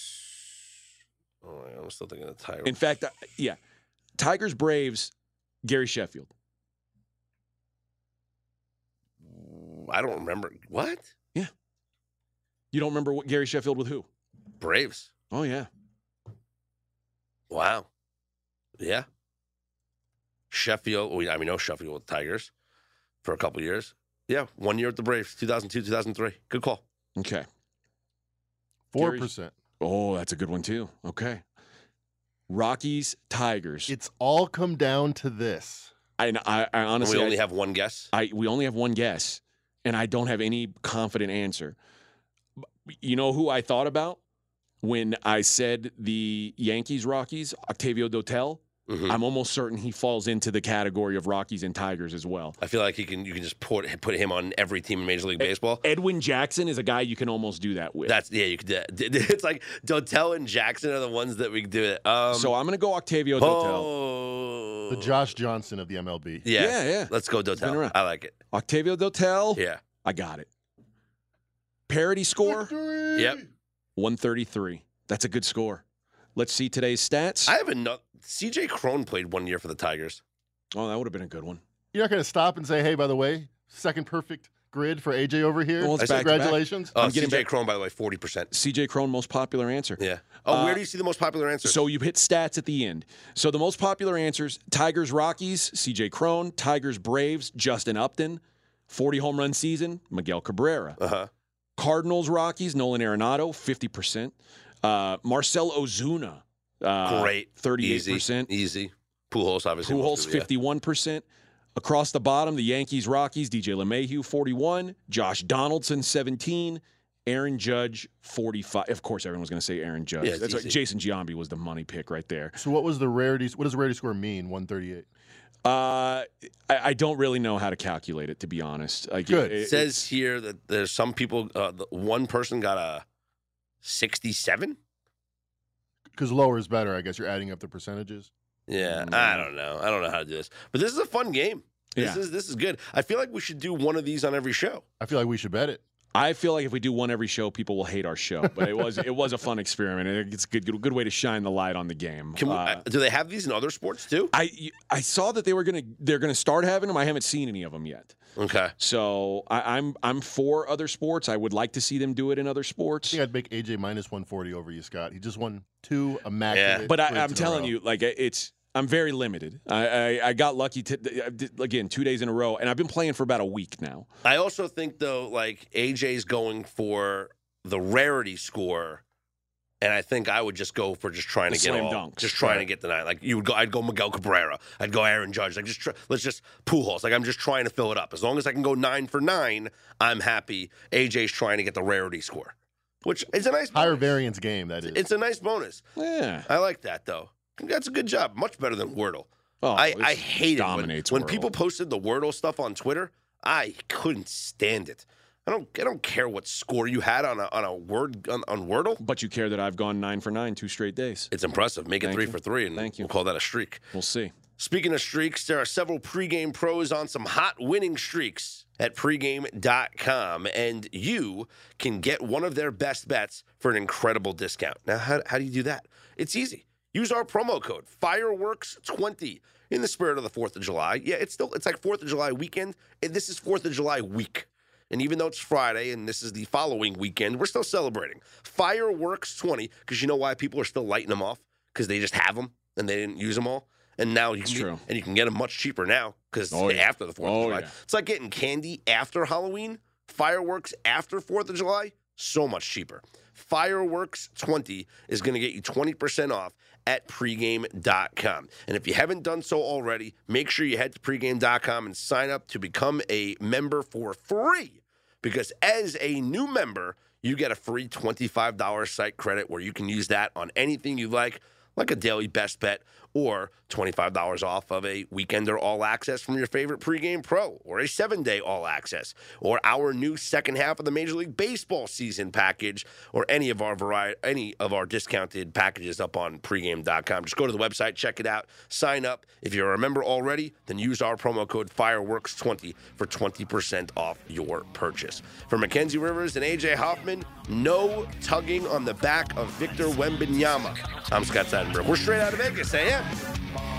Oh, I'm still thinking of the Tigers. In fact, I- yeah, Tigers, Braves, Gary Sheffield. I don't remember what Yeah. You don't remember what Gary Sheffield with who? Braves. Oh yeah, Wow. Yeah. Sheffield. We, I mean, know Sheffield with Tigers for a couple years. Yeah, one year with the Braves, 2002, 2003. Good call. okay. Four Gary's- percent. Oh, that's a good one too. Okay. Rockies, Tigers. It's all come down to this. I, I, I And honestly, we only I, have one guess. I we only have one guess, and I don't have any confident answer. You know who I thought about when I said the Yankees Rockies, Octavio Dotel. Mhm. I'm almost certain he falls into the category of Rockies and Tigers as well. I feel like he can. You can just put put him on every team in Major League Baseball. Edwin Jackson is a guy you can almost do that with. That's yeah. You could. do that. [laughs] It's like Dotel and Jackson are the ones that we do it. Um, so I'm going to go Octavio Dotel. oh, The Josh Johnson of the MLB. Yeah, Yeah, yeah. Let's go been Dotel. around. I like it. Octavio Dotel. Yeah. I got it. Parity score Victory! Yep. 133. That's a good score. Let's see today's stats. I have another. CJ Cron played one year for the Tigers. oh, that would have been a good one. You're not going to stop and say, "Hey, by the way, second perfect grid for AJ over here." Well, it's back to back. Congratulations. Uh, I'm getting CJ Cron, by the way, forty percent. CJ Cron, most popular answer. Yeah. Oh, Uh, where do you see the most popular answers? So you hit stats at the end. So the most popular answers: Tigers, Rockies, C.J. Cron; Tigers, Braves, Justin Upton; 40 home run season, Miguel Cabrera; uh huh. Cardinals, Rockies, Nolan Arenado, 50 percent; uh, Marcell Ozuna, uh, Great. 38%. Easy. Pujols, obviously. Pujols, most of it, yeah. 51 percent. Across the bottom, the Yankees, Rockies, DJ LeMahieu, 41; Josh Donaldson, 17; Aaron Judge 45. Of course, everyone's going to say Aaron Judge. Yeah, That's like easy. Jason Giambi was the money pick right there. So what was the rarity? What does the rarity score mean? One thirty eight. Uh, I, I don't really know how to calculate it, to be honest. Like, Good. It says here that there's some people. Uh, the one person got a 67. Because lower is better. I guess you're adding up the percentages. Yeah, Mm. I don't know. I don't know how to do this, but this is a fun game. This Yeah. is this is good. I feel like we should do one of these on every show. I feel like we should bet it. I feel like if we do one every show, people will hate our show. But it was it was a fun experiment. and It's a good good, good way to shine the light on the game. Can we, Uh, uh, do they have these in other sports too? I I saw that they were gonna they're gonna start having them. I haven't seen any of them yet. Okay. So I, I'm I'm for other sports. I would like to see them do it in other I sports. think I'd make AJ minus one forty over you, Scott. He just won two immaculate. But I, wins I'm telling you, like it's I'm very limited. I I, I got lucky to again two days in a row, and I've been playing for about a week now. I also think though, like AJ's going for the rarity score, and I think I would just go for just trying The to get slam all, dunks. just trying to get the nine. Like you would go, I'd go Miguel Cabrera, I'd go Aaron Judge. Like just try, let's just pool holes. Like I'm just trying to fill it up. As long as I can go nine for nine, I'm happy. AJ's trying to get the rarity score, which is a nice higher bonus. variance game. That is. It's a nice bonus. Yeah. I like that though. That's a good job. Much better than Wordle. Oh, I, I hate it when, when people posted the Wordle stuff on Twitter. I couldn't stand it. I don't I don't care what score you had on a on a word on, on Wordle. But you care that I've gone nine for nine two straight days. It's impressive. Make it Thank three you. for three, and Thank you. we'll call that a streak. We'll see. Speaking of streaks, there are several pregame pros on some hot winning streaks at pregame.com, and you can get one of their best bets for an incredible discount. Now, how, how do you do that? It's easy. Use our promo code Fireworks20 in the spirit of the 4th of July. Yeah, it's still it's like 4th of July weekend, and this is 4th of July week. And even though it's Friday and this is the following weekend, we're still celebrating. Fireworks 20, because you know why people are still lighting them off? Because they just have them and they didn't use them all. And now you can get, true. and you can get them much cheaper now because Oh, yeah. after the 4th Oh, of July. yeah. It's like getting candy after Halloween, fireworks after 4th of July, so much cheaper. Fireworks 20 is going to get you 20% off at pregame.com. And if you haven't done so already, make sure you head to pregame.com and sign up to become a member for free. Because as a new member, you get a free $25 site credit where you can use that on anything you like, like a daily best bet or $25 off of a weekend or all access from your favorite pregame pro or a seven day all access or our new second half of the Major League Baseball season package or any of our variety, any of our discounted packages up on pregame.com. Just go to the website, check it out, sign up. If you're a member already, then use our promo code Fireworks20 for 20% off your purchase. For Mackenzie Rivers and AJ Hoffman, no tugging on the back of Victor Wembanyama. I'm Scott Seidenberg. We're straight out of Vegas, AM again.